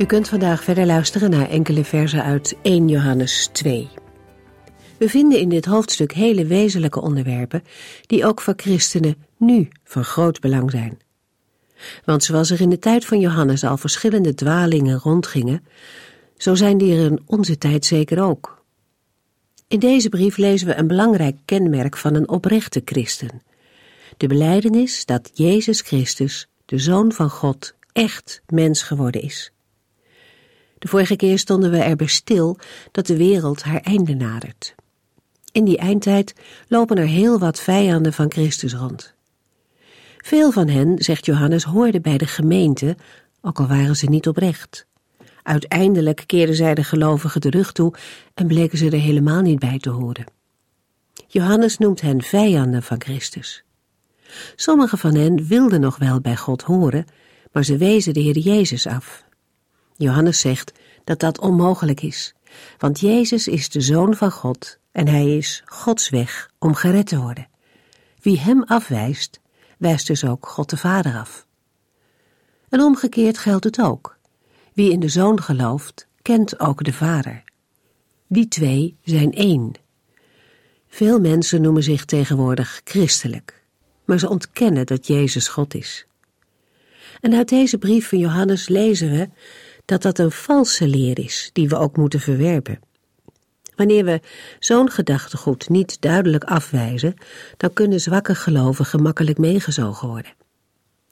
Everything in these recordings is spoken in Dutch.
U kunt vandaag verder luisteren naar enkele versen uit 1 Johannes 2. We vinden in dit hoofdstuk hele wezenlijke onderwerpen die ook voor christenen nu van groot belang zijn. Want zoals er in de tijd van Johannes al verschillende dwalingen rondgingen, zo zijn die er in onze tijd zeker ook. In deze brief lezen we een belangrijk kenmerk van een oprechte christen. De belijdenis dat Jezus Christus, de Zoon van God, echt mens geworden is. De vorige keer stonden we erbij stil dat de wereld haar einde nadert. In die eindtijd lopen er heel wat vijanden van Christus rond. Veel van hen, zegt Johannes, hoorden bij de gemeente, ook al waren ze niet oprecht. Uiteindelijk keerden zij de gelovigen de rug toe en bleken ze er helemaal niet bij te horen. Johannes noemt hen vijanden van Christus. Sommige van hen wilden nog wel bij God horen, maar ze wezen de Heer Jezus af. Johannes zegt dat dat onmogelijk is, want Jezus is de Zoon van God en hij is Gods weg om gered te worden. Wie hem afwijst, wijst dus ook God de Vader af. En omgekeerd geldt het ook. Wie in de Zoon gelooft, kent ook de Vader. Die twee zijn één. Veel mensen noemen zich tegenwoordig christelijk, maar ze ontkennen dat Jezus God is. En uit deze brief van Johannes lezen we dat dat een valse leer is die we ook moeten verwerpen. Wanneer we zo'n gedachtegoed niet duidelijk afwijzen, dan kunnen zwakke geloven gemakkelijk meegezogen worden.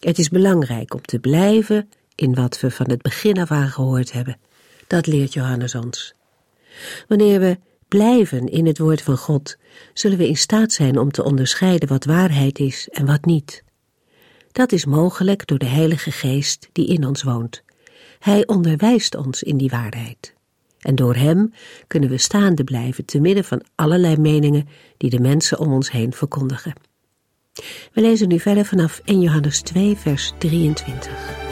Het is belangrijk om te blijven in wat we van het begin af aan gehoord hebben. Dat leert Johannes ons. Wanneer we blijven in het woord van God, zullen we in staat zijn om te onderscheiden wat waarheid is en wat niet. Dat is mogelijk door de Heilige Geest die in ons woont. Hij onderwijst ons in die waarheid. En door hem kunnen we staande blijven te midden van allerlei meningen die de mensen om ons heen verkondigen. We lezen nu verder vanaf 1 Johannes 2, vers 23.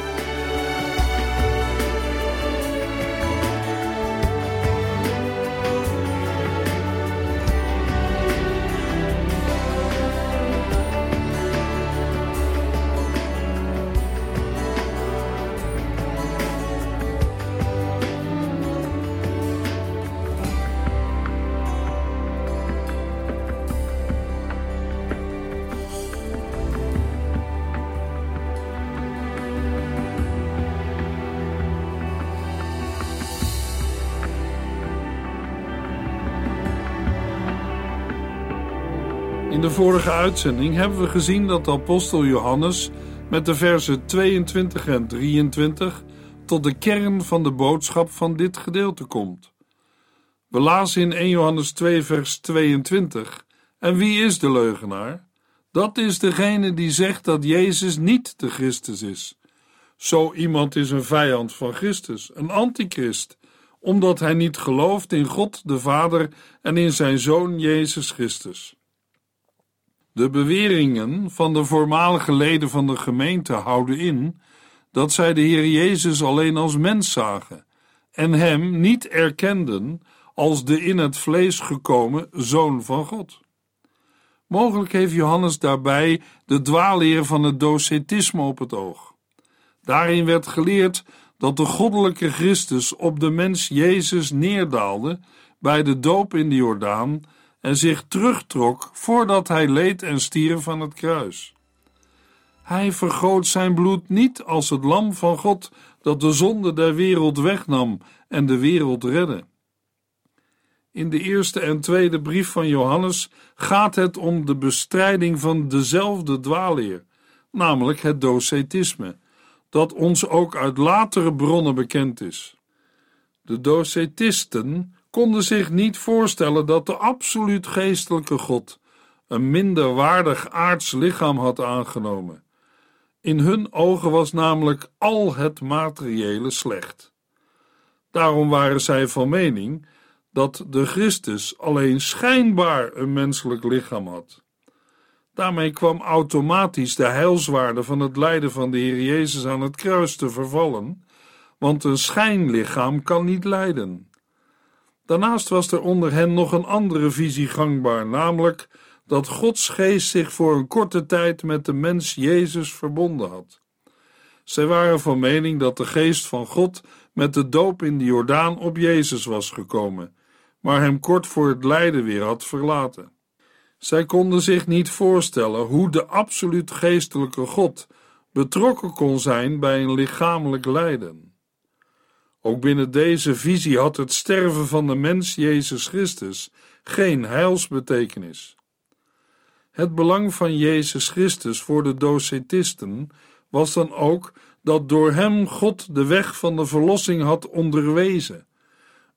Vorige uitzending hebben we gezien dat de apostel Johannes met de versen 22 en 23 tot de kern van de boodschap van dit gedeelte komt. We in 1 Johannes 2 vers 22 En wie is de leugenaar? Dat is degene die zegt dat Jezus niet de Christus is. Zo iemand is een vijand van Christus, een antichrist, omdat hij niet gelooft in God de Vader en in zijn Zoon Jezus Christus. De beweringen van de voormalige leden van de gemeente houden in dat zij de Heer Jezus alleen als mens zagen en hem niet erkenden als de in het vlees gekomen Zoon van God. Mogelijk heeft Johannes daarbij de dwaalleer van het docetisme op het oog. Daarin werd geleerd dat de goddelijke Christus op de mens Jezus neerdaalde bij de doop in de Jordaan en zich terugtrok voordat hij leed en stierf aan het kruis. Hij vergoot zijn bloed niet als het lam van God dat de zonde der wereld wegnam en de wereld redde. In de eerste en tweede brief van Johannes gaat het om de bestrijding van dezelfde dwaalleer, namelijk het docetisme, dat ons ook uit latere bronnen bekend is. De docetisten konden zich niet voorstellen dat de absoluut geestelijke God een minder waardig aards lichaam had aangenomen. In hun ogen was namelijk al het materiële slecht. Daarom waren zij van mening dat de Christus alleen schijnbaar een menselijk lichaam had. Daarmee kwam automatisch de heilswaarde van het lijden van de Heer Jezus aan het kruis te vervallen, want een schijnlichaam kan niet lijden. Daarnaast was er onder hen nog een andere visie gangbaar, namelijk dat Gods geest zich voor een korte tijd met de mens Jezus verbonden had. Zij waren van mening dat de geest van God met de doop in de Jordaan op Jezus was gekomen, maar hem kort voor het lijden weer had verlaten. Zij konden zich niet voorstellen hoe de absoluut geestelijke God betrokken kon zijn bij een lichamelijk lijden. Ook binnen deze visie had het sterven van de mens Jezus Christus geen heilsbetekenis. Het belang van Jezus Christus voor de docetisten was dan ook dat door hem God de weg van de verlossing had onderwezen.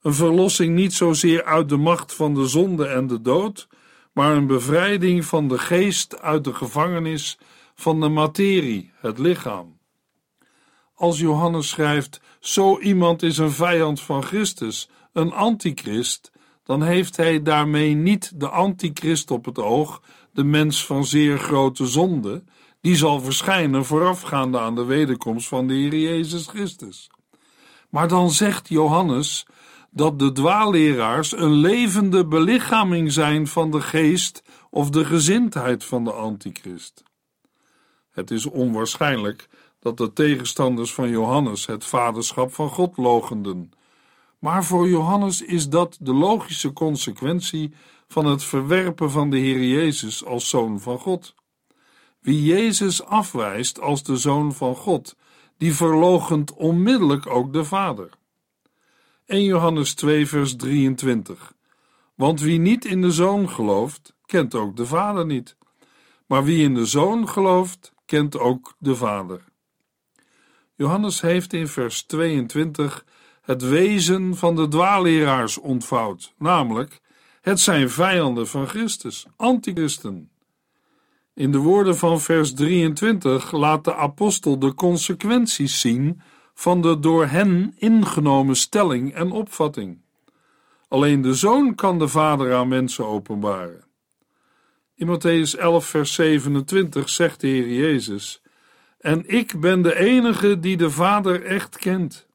Een verlossing niet zozeer uit de macht van de zonde en de dood, maar een bevrijding van de geest uit de gevangenis van de materie, het lichaam. Als Johannes schrijft: Zo iemand is een vijand van Christus, een antichrist, dan heeft hij daarmee niet de antichrist op het oog, de mens van zeer grote zonde, die zal verschijnen voorafgaande aan de wederkomst van de Heer Jezus Christus. Maar dan zegt Johannes dat de dwaalleraars een levende belichaming zijn van de geest of de gezindheid van de antichrist. Het is onwaarschijnlijk dat de tegenstanders van Johannes het vaderschap van God logenden. Maar voor Johannes is dat de logische consequentie van het verwerpen van de Heer Jezus als zoon van God. Wie Jezus afwijst als de zoon van God, die verlogent onmiddellijk ook de Vader. 1 Johannes 2 vers 23 Want wie niet in de zoon gelooft, kent ook de Vader niet. Maar wie in de zoon gelooft, kent ook de Vader. Johannes heeft in vers 22 het wezen van de dwaalleraars ontvouwd, namelijk het zijn vijanden van Christus, antichristen. In de woorden van vers 23 laat de apostel de consequenties zien van de door hen ingenomen stelling en opvatting. Alleen de zoon kan de vader aan mensen openbaren. In Matthäus 11, vers 27 zegt de Heer Jezus: En ik ben de enige die de Vader echt kent.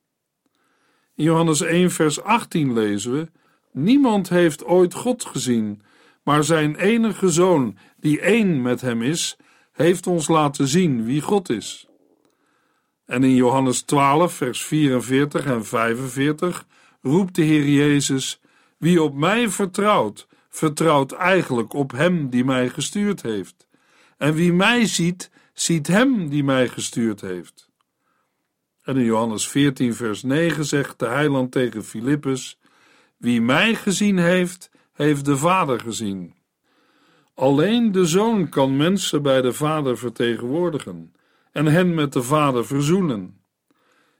In Johannes 1, vers 18 lezen we: Niemand heeft ooit God gezien, maar zijn enige zoon, die één met hem is, heeft ons laten zien wie God is. En in Johannes 12, vers 44 en 45 roept de Heer Jezus: Wie op mij vertrouwt, vertrouwt eigenlijk op Hem die mij gestuurd heeft. En wie mij ziet, ziet Hem die mij gestuurd heeft. En in Johannes 14, vers 9 zegt de heiland tegen Filippus: Wie mij gezien heeft, heeft de Vader gezien. Alleen de Zoon kan mensen bij de Vader vertegenwoordigen en hen met de Vader verzoenen.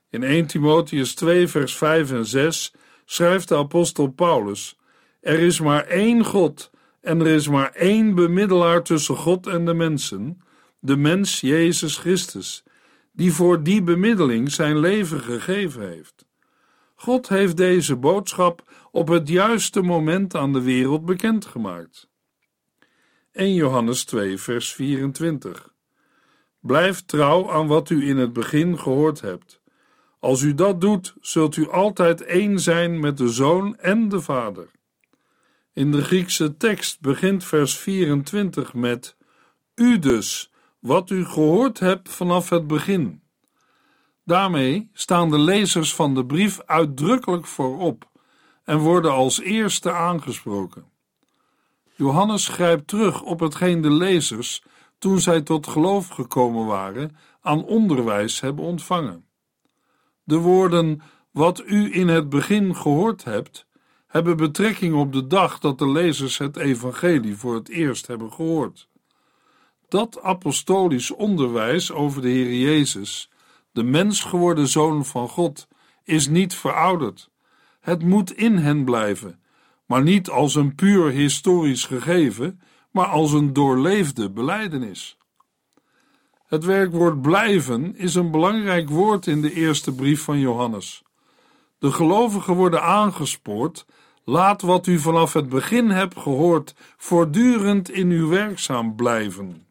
In 1 Timotheus 2, vers 5 en 6 schrijft de apostel Paulus: Er is maar één God en er is maar één bemiddelaar tussen God en de mensen, de mens Jezus Christus, die voor die bemiddeling zijn leven gegeven heeft. God heeft deze boodschap op het juiste moment aan de wereld bekendgemaakt. 1 Johannes 2, vers 24. Blijf trouw aan wat u in het begin gehoord hebt. Als u dat doet, zult u altijd één zijn met de Zoon en de Vader. In de Griekse tekst begint vers 24 met U dus, wat u gehoord hebt vanaf het begin. Daarmee staan de lezers van de brief uitdrukkelijk voorop en worden als eerste aangesproken. Johannes grijpt terug op hetgeen de lezers, toen zij tot geloof gekomen waren, aan onderwijs hebben ontvangen. De woorden wat u in het begin gehoord hebt, hebben betrekking op de dag dat de lezers het evangelie voor het eerst hebben gehoord. Dat apostolisch onderwijs over de Heer Jezus, de mens geworden Zoon van God, is niet verouderd. Het moet in hen blijven, maar niet als een puur historisch gegeven, maar als een doorleefde beleidenis. Het werkwoord blijven is een belangrijk woord in de eerste brief van Johannes. De gelovigen worden aangespoord. Laat wat u vanaf het begin hebt gehoord voortdurend in uw werkzaam blijven.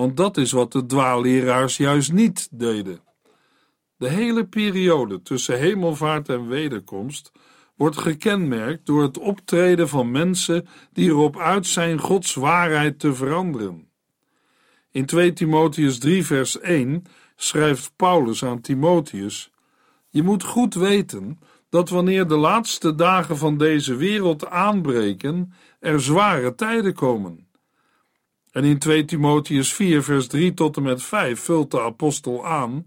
Want dat is wat de dwaalleraars juist niet deden. De hele periode tussen hemelvaart en wederkomst wordt gekenmerkt door het optreden van mensen die erop uit zijn Gods waarheid te veranderen. In 2 Timotheus 3 vers 1 schrijft Paulus aan Timotheus: Je moet goed weten dat wanneer de laatste dagen van deze wereld aanbreken, er zware tijden komen. En in 2 Timotheus 4 vers 3 tot en met 5 vult de apostel aan: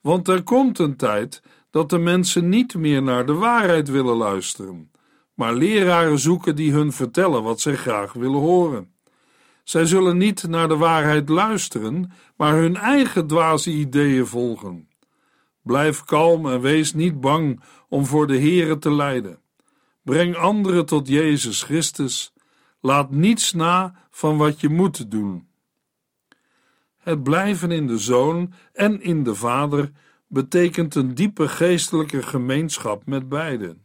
Want er komt een tijd dat de mensen niet meer naar de waarheid willen luisteren, maar leraren zoeken die hun vertellen wat zij graag willen horen. Zij zullen niet naar de waarheid luisteren, maar hun eigen dwaze ideeën volgen. Blijf kalm en wees niet bang om voor de Here te lijden. Breng anderen tot Jezus Christus. Laat niets na van wat je moet doen. Het blijven in de Zoon en in de Vader betekent een diepe geestelijke gemeenschap met beiden.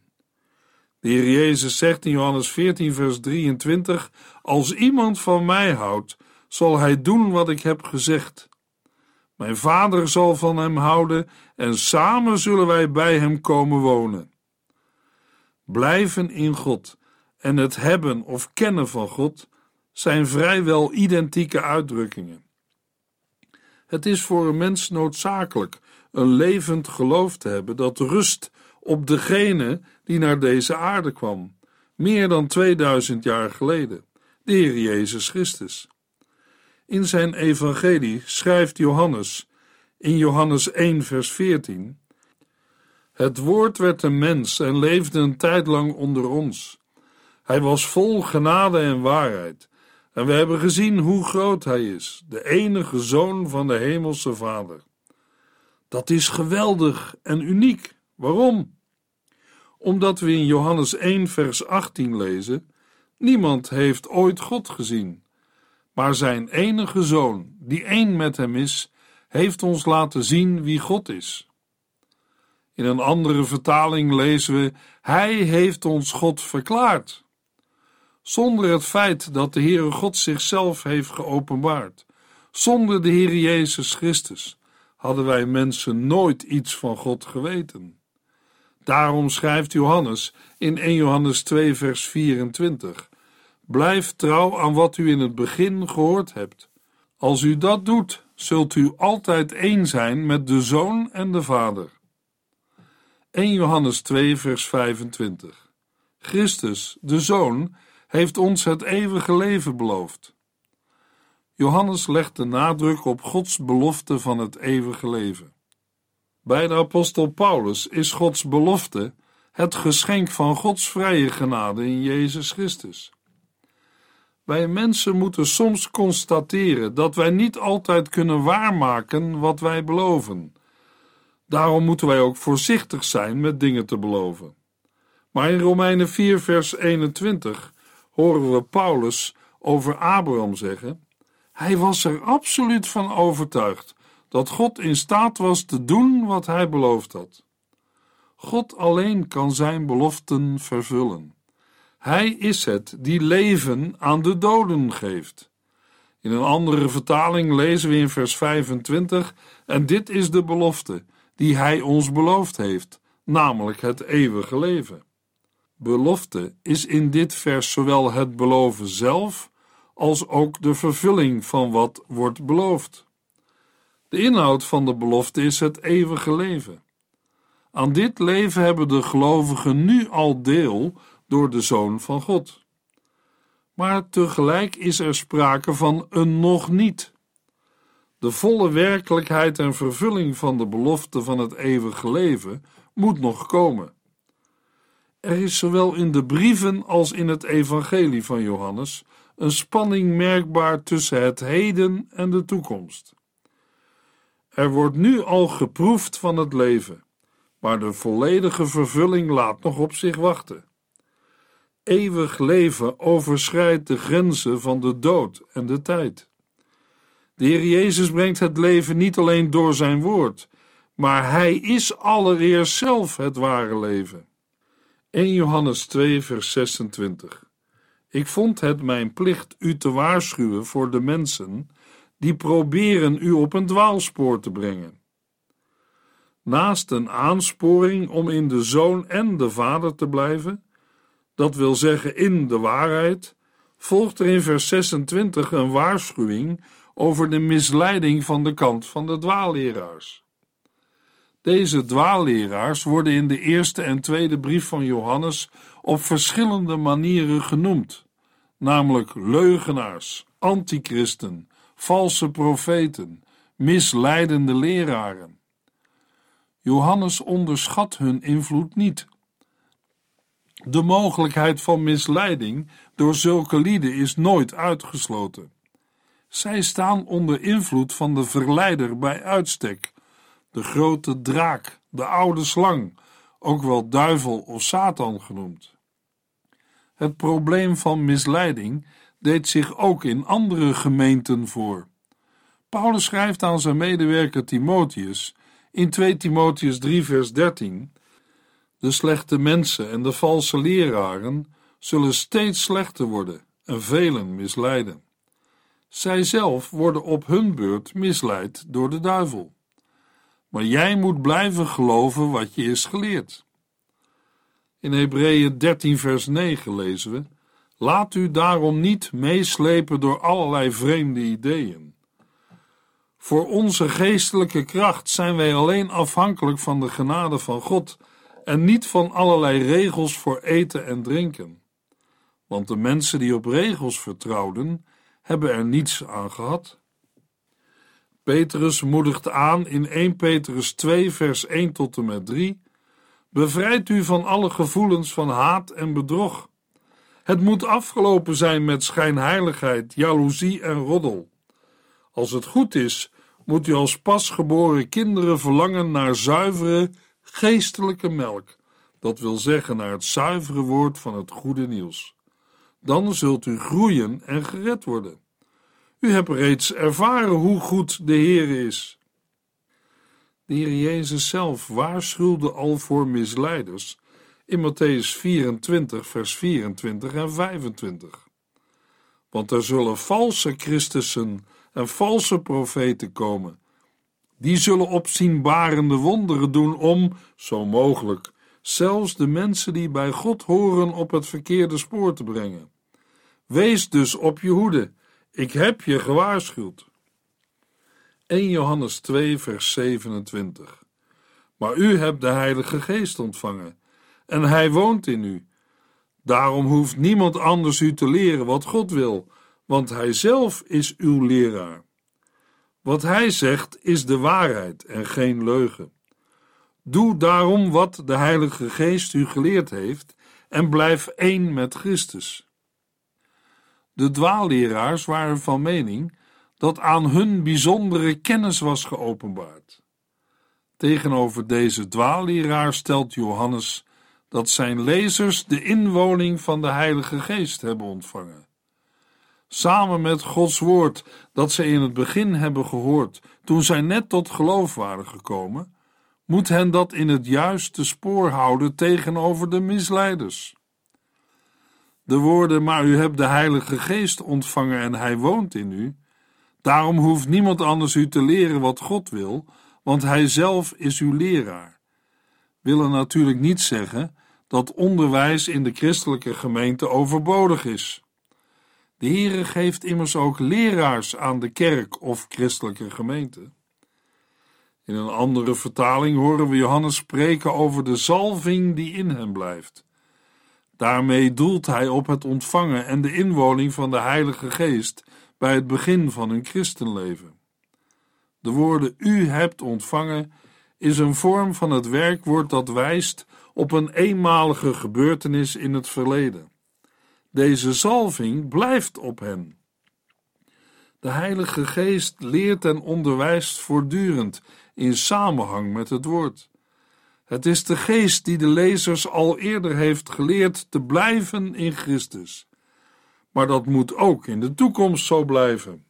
De Heer Jezus zegt in Johannes 14, vers 23: Als iemand van mij houdt, zal hij doen wat ik heb gezegd. Mijn vader zal van hem houden en samen zullen wij bij hem komen wonen. Blijven in God en het hebben of kennen van God zijn vrijwel identieke uitdrukkingen. Het is voor een mens noodzakelijk een levend geloof te hebben dat rust op degene die naar deze aarde kwam, meer dan 2000 jaar geleden, de Heer Jezus Christus. In zijn evangelie schrijft Johannes in Johannes 1 vers 14 Het woord werd een mens en leefde een tijd lang onder ons. Hij was vol genade en waarheid en we hebben gezien hoe groot hij is, de enige zoon van de hemelse Vader. Dat is geweldig en uniek. Waarom? Omdat we in Johannes 1, vers 18 lezen: Niemand heeft ooit God gezien, maar zijn enige zoon, die één met hem is, heeft ons laten zien wie God is. In een andere vertaling lezen we: Hij heeft ons God verklaard. Zonder het feit dat de Heere God zichzelf heeft geopenbaard, zonder de Heer Jezus Christus, hadden wij mensen nooit iets van God geweten. Daarom schrijft Johannes in 1 Johannes 2, vers 24: Blijf trouw aan wat u in het begin gehoord hebt. Als u dat doet, zult u altijd één zijn met de Zoon en de Vader. 1 Johannes 2, vers 25. Christus, de Zoon, heeft ons het eeuwige leven beloofd. Johannes legt de nadruk op Gods belofte van het eeuwige leven. Bij de apostel Paulus is Gods belofte het geschenk van Gods vrije genade in Jezus Christus. Wij mensen moeten soms constateren dat wij niet altijd kunnen waarmaken wat wij beloven. Daarom moeten wij ook voorzichtig zijn met dingen te beloven. Maar in Romeinen 4, vers 21 horen we Paulus over Abraham zeggen: Hij was er absoluut van overtuigd dat God in staat was te doen wat hij beloofd had. God alleen kan zijn beloften vervullen. Hij is het die leven aan de doden geeft. In een andere vertaling lezen we in vers 25: En dit is de belofte die hij ons beloofd heeft, namelijk het eeuwige leven. Belofte is in dit vers zowel het beloven zelf als ook de vervulling van wat wordt beloofd. De inhoud van de belofte is het eeuwige leven. Aan dit leven hebben de gelovigen nu al deel door de Zoon van God. Maar tegelijk is er sprake van een nog niet. De volle werkelijkheid en vervulling van de belofte van het eeuwige leven moet nog komen. Er is zowel in de brieven als in het evangelie van Johannes een spanning merkbaar tussen het heden en de toekomst. Er wordt nu al geproefd van het leven, maar de volledige vervulling laat nog op zich wachten. Eeuwig leven overschrijdt de grenzen van de dood en de tijd. De Heer Jezus brengt het leven niet alleen door zijn woord, maar hij is allereerst zelf het ware leven. 1 Johannes 2, vers 26. Ik vond het mijn plicht u te waarschuwen voor de mensen die proberen u op een dwaalspoor te brengen. Naast een aansporing om in de zoon en de vader te blijven, dat wil zeggen in de waarheid, volgt er in vers 26 een waarschuwing over de misleiding van de kant van de dwaalleraars. Deze dwaalleraars worden in de eerste en tweede brief van Johannes op verschillende manieren genoemd, namelijk leugenaars, antichristen, valse profeten, misleidende leraren. Johannes onderschat hun invloed niet. De mogelijkheid van misleiding door zulke lieden is nooit uitgesloten. Zij staan onder invloed van de verleider bij uitstek, de grote draak, de oude slang, ook wel duivel of Satan genoemd. Het probleem van misleiding deed zich ook in andere gemeenten voor. Paulus schrijft aan zijn medewerker Timotheus in 2 Timotheus 3 vers 13 De slechte mensen en de valse leraren zullen steeds slechter worden en velen misleiden. Zij zelf worden op hun beurt misleid door de duivel. Maar jij moet blijven geloven wat je is geleerd. In Hebreeën 13 vers 9 lezen we Laat u daarom niet meeslepen door allerlei vreemde ideeën. Voor onze geestelijke kracht zijn wij alleen afhankelijk van de genade van God en niet van allerlei regels voor eten en drinken. Want de mensen die op regels vertrouwden, hebben er niets aan gehad. Petrus moedigt aan in 1 Petrus 2, vers 1 tot en met 3: Bevrijd u van alle gevoelens van haat en bedrog. Het moet afgelopen zijn met schijnheiligheid, jaloezie en roddel. Als het goed is, moet u als pasgeboren kinderen verlangen naar zuivere, geestelijke melk, dat wil zeggen naar het zuivere woord van het goede nieuws. Dan zult u groeien en gered worden. U hebt reeds ervaren hoe goed de Heer is. De Heer Jezus zelf waarschuwde al voor misleiders in Matthäus 24, vers 24 en 25. Want er zullen valse Christussen en valse profeten komen. Die zullen opzienbarende wonderen doen om, zo mogelijk, zelfs de mensen die bij God horen op het verkeerde spoor te brengen. Wees dus op je hoede, ik heb je gewaarschuwd. 1 Johannes 2, vers 27. Maar u hebt de Heilige Geest ontvangen, en Hij woont in u. Daarom hoeft niemand anders u te leren wat God wil, want Hij zelf is uw leraar. Wat Hij zegt is de waarheid en geen leugen. Doe daarom wat de Heilige Geest u geleerd heeft en blijf één met Christus. De dwaalleraars waren van mening dat aan hun bijzondere kennis was geopenbaard. Tegenover deze dwaalleraar stelt Johannes dat zijn lezers de inwoning van de Heilige Geest hebben ontvangen. Samen met Gods woord dat zij in het begin hebben gehoord, toen zij net tot geloof waren gekomen, moet hen dat in het juiste spoor houden tegenover de misleiders. De woorden, maar u hebt de Heilige Geest ontvangen en hij woont in u. Daarom hoeft niemand anders u te leren wat God wil, want hij zelf is uw leraar. Willen natuurlijk niet zeggen dat onderwijs in de christelijke gemeente overbodig is. De Heere geeft immers ook leraars aan de kerk of christelijke gemeente. In een andere vertaling horen we Johannes spreken over de zalving die in hem blijft. Daarmee doelt hij op het ontvangen en de inwoning van de Heilige Geest bij het begin van hun christenleven. De woorden u hebt ontvangen is een vorm van het werkwoord dat wijst op een eenmalige gebeurtenis in het verleden. Deze zalving blijft op hen. De Heilige Geest leert en onderwijst voortdurend in samenhang met het woord. Het is de Geest die de lezers al eerder heeft geleerd te blijven in Christus. Maar dat moet ook in de toekomst zo blijven.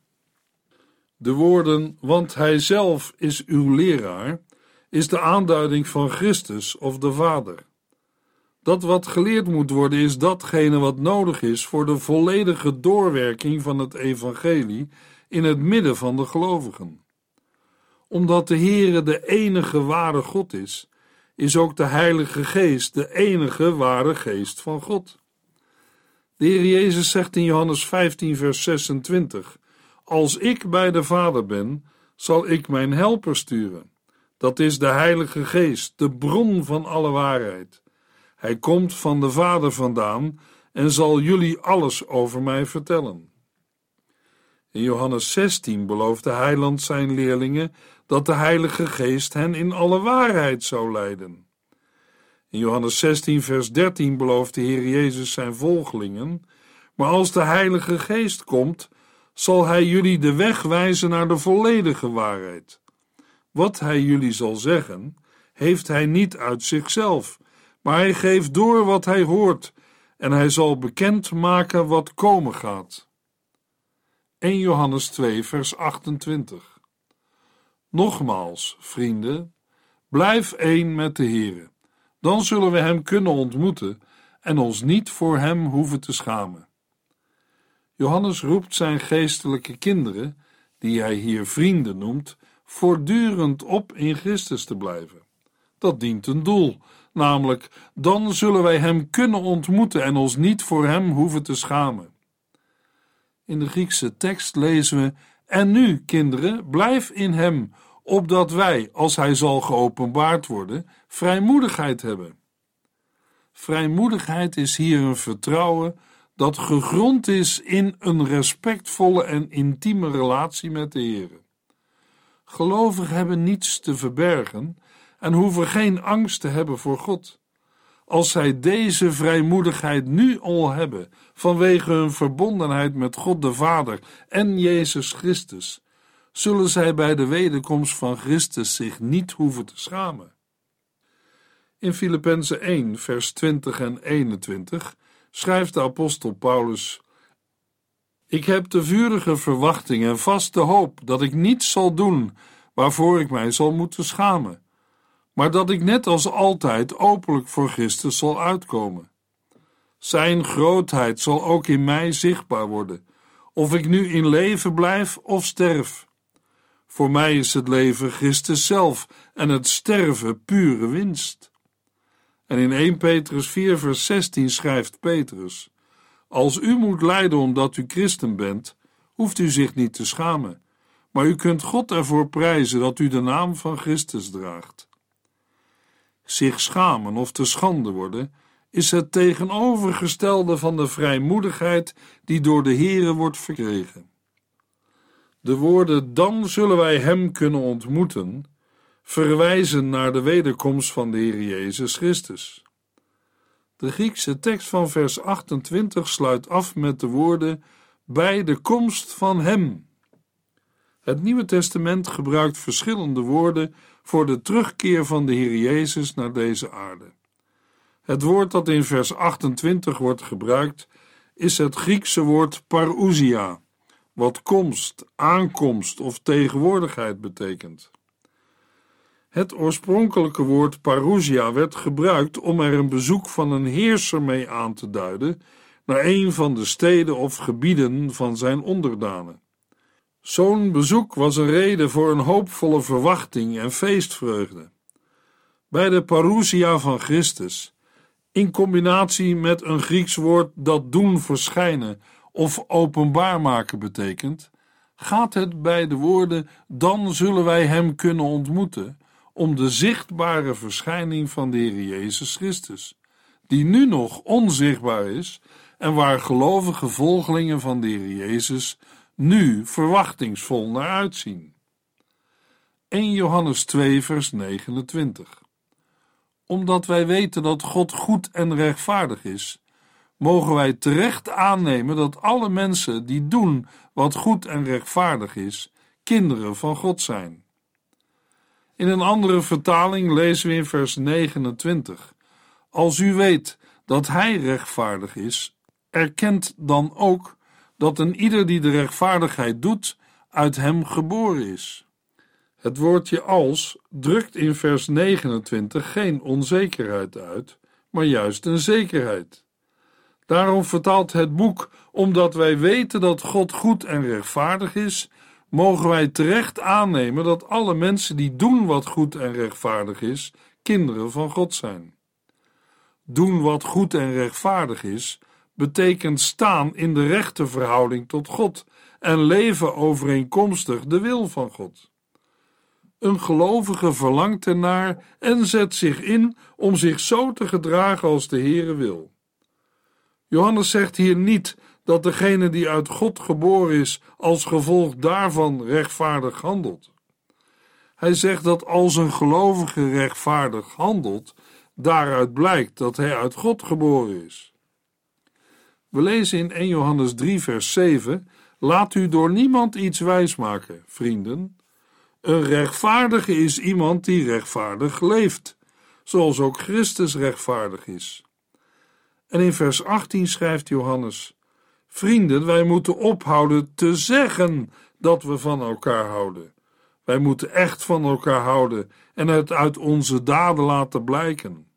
De woorden, want Hij zelf is uw leraar, is de aanduiding van Christus of de Vader. Dat wat geleerd moet worden is datgene wat nodig is voor de volledige doorwerking van het evangelie in het midden van de gelovigen. Omdat de Heere de enige ware God is, is ook de Heilige Geest de enige ware Geest van God. De Heer Jezus zegt in Johannes 15, vers 26: Als ik bij de Vader ben, zal ik mijn helper sturen. Dat is de Heilige Geest, de bron van alle waarheid. Hij komt van de Vader vandaan en zal jullie alles over mij vertellen. In Johannes 16 belooft de Heiland zijn leerlingen dat de Heilige Geest hen in alle waarheid zou leiden. In Johannes 16, vers 13 belooft de Heer Jezus zijn volgelingen: Maar als de Heilige Geest komt, zal Hij jullie de weg wijzen naar de volledige waarheid. Wat Hij jullie zal zeggen, heeft Hij niet uit zichzelf, maar Hij geeft door wat Hij hoort, en Hij zal bekend maken wat komen gaat. 1 Johannes 2, vers 28. Nogmaals, vrienden, blijf één met de Heere. Dan zullen we Hem kunnen ontmoeten en ons niet voor Hem hoeven te schamen. Johannes roept zijn geestelijke kinderen, die hij hier vrienden noemt, voortdurend op in Christus te blijven. Dat dient een doel, namelijk dan zullen wij Hem kunnen ontmoeten en ons niet voor Hem hoeven te schamen. In de Griekse tekst lezen we: En nu, kinderen, blijf in Hem, opdat wij, als Hij zal geopenbaard worden, vrijmoedigheid hebben. Vrijmoedigheid is hier een vertrouwen dat gegrond is in een respectvolle en intieme relatie met de Heer. Gelovigen hebben niets te verbergen en hoeven geen angst te hebben voor God. Als zij deze vrijmoedigheid nu al hebben, vanwege hun verbondenheid met God de Vader en Jezus Christus, zullen zij bij de wederkomst van Christus zich niet hoeven te schamen. In Filippenzen 1, vers 20 en 21 schrijft de apostel Paulus: Ik heb de vurige verwachting en vaste hoop dat ik niets zal doen waarvoor ik mij zal moeten schamen, maar dat ik net als altijd openlijk voor Christus zal uitkomen. Zijn grootheid zal ook in mij zichtbaar worden, of ik nu in leven blijf of sterf. Voor mij is het leven Christus zelf en het sterven pure winst. En in 1 Petrus 4, vers 16 schrijft Petrus: Als u moet lijden omdat u christen bent, hoeft u zich niet te schamen, maar u kunt God ervoor prijzen dat u de naam van Christus draagt. Zich schamen of te schande worden is het tegenovergestelde van de vrijmoedigheid die door de Here wordt verkregen. De woorden dan zullen wij Hem kunnen ontmoeten verwijzen naar de wederkomst van de Heer Jezus Christus. De Griekse tekst van vers 28 sluit af met de woorden bij de komst van Hem. Het Nieuwe Testament gebruikt verschillende woorden voor de terugkeer van de Heer Jezus naar deze aarde. Het woord dat in vers 28 wordt gebruikt is het Griekse woord parousia, wat komst, aankomst of tegenwoordigheid betekent. Het oorspronkelijke woord parousia werd gebruikt om er een bezoek van een heerser mee aan te duiden naar een van de steden of gebieden van zijn onderdanen. Zo'n bezoek was een reden voor een hoopvolle verwachting en feestvreugde. Bij de parousia van Christus, in combinatie met een Grieks woord dat doen verschijnen of openbaar maken betekent, gaat het bij de woorden dan zullen wij hem kunnen ontmoeten om de zichtbare verschijning van de Heer Jezus Christus, die nu nog onzichtbaar is en waar gelovige volgelingen van de Heer Jezus nu verwachtingsvol naar uitzien. 1 Johannes 2, vers 29. Omdat wij weten dat God goed en rechtvaardig is, mogen wij terecht aannemen dat alle mensen die doen wat goed en rechtvaardig is, kinderen van God zijn. In een andere vertaling lezen we in vers 29: Als u weet dat Hij rechtvaardig is, erkent dan ook dat een ieder die de rechtvaardigheid doet, uit Hem geboren is. Het woordje als drukt in vers 29 geen onzekerheid uit, maar juist een zekerheid. Daarom vertaalt het boek, omdat wij weten dat God goed en rechtvaardig is, mogen wij terecht aannemen dat alle mensen die doen wat goed en rechtvaardig is, kinderen van God zijn. Doen wat goed en rechtvaardig is, betekent staan in de rechte verhouding tot God en leven overeenkomstig de wil van God. Een gelovige verlangt ernaar en zet zich in om zich zo te gedragen als de Heere wil. Johannes zegt hier niet dat degene die uit God geboren is als gevolg daarvan rechtvaardig handelt. Hij zegt dat als een gelovige rechtvaardig handelt, daaruit blijkt dat hij uit God geboren is. We lezen in 1 Johannes 3, vers 7: Laat u door niemand iets wijsmaken, vrienden. Een rechtvaardige is iemand die rechtvaardig leeft, zoals ook Christus rechtvaardig is. En in vers 18 schrijft Johannes: Vrienden, wij moeten ophouden te zeggen dat we van elkaar houden. Wij moeten echt van elkaar houden en het uit onze daden laten blijken.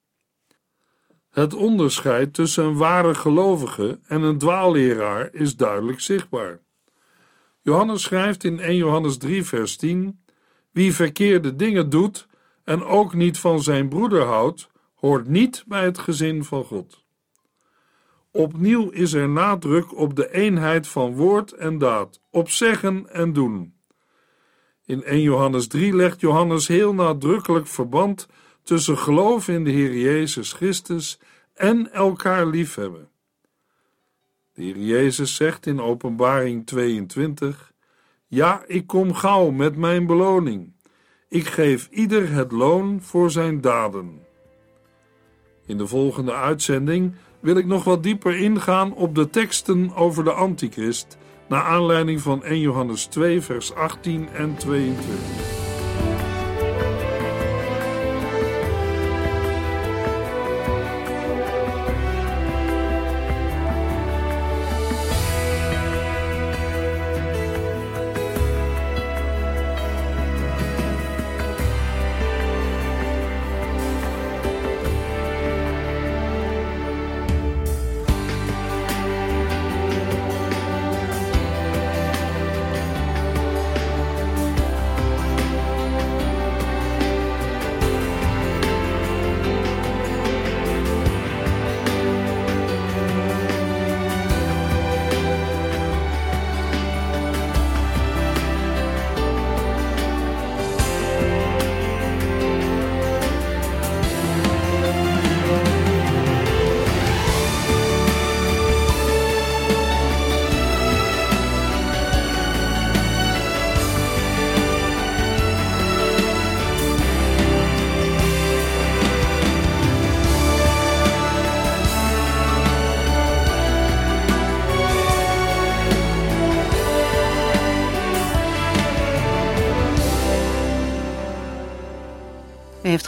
Het onderscheid tussen een ware gelovige en een dwaalleraar is duidelijk zichtbaar. Johannes schrijft in 1 Johannes 3, vers 10: Wie verkeerde dingen doet en ook niet van zijn broeder houdt, hoort niet bij het gezin van God. Opnieuw is er nadruk op de eenheid van woord en daad, op zeggen en doen. In 1 Johannes 3 legt Johannes heel nadrukkelijk verband tussen geloof in de Heer Jezus Christus en elkaar liefhebben. De Heer Jezus zegt in Openbaring 22: Ja, ik kom gauw met mijn beloning. Ik geef ieder het loon voor zijn daden. In de volgende uitzending wil ik nog wat dieper ingaan op de teksten over de Antichrist, naar aanleiding van 1 Johannes 2, vers 18 en 22.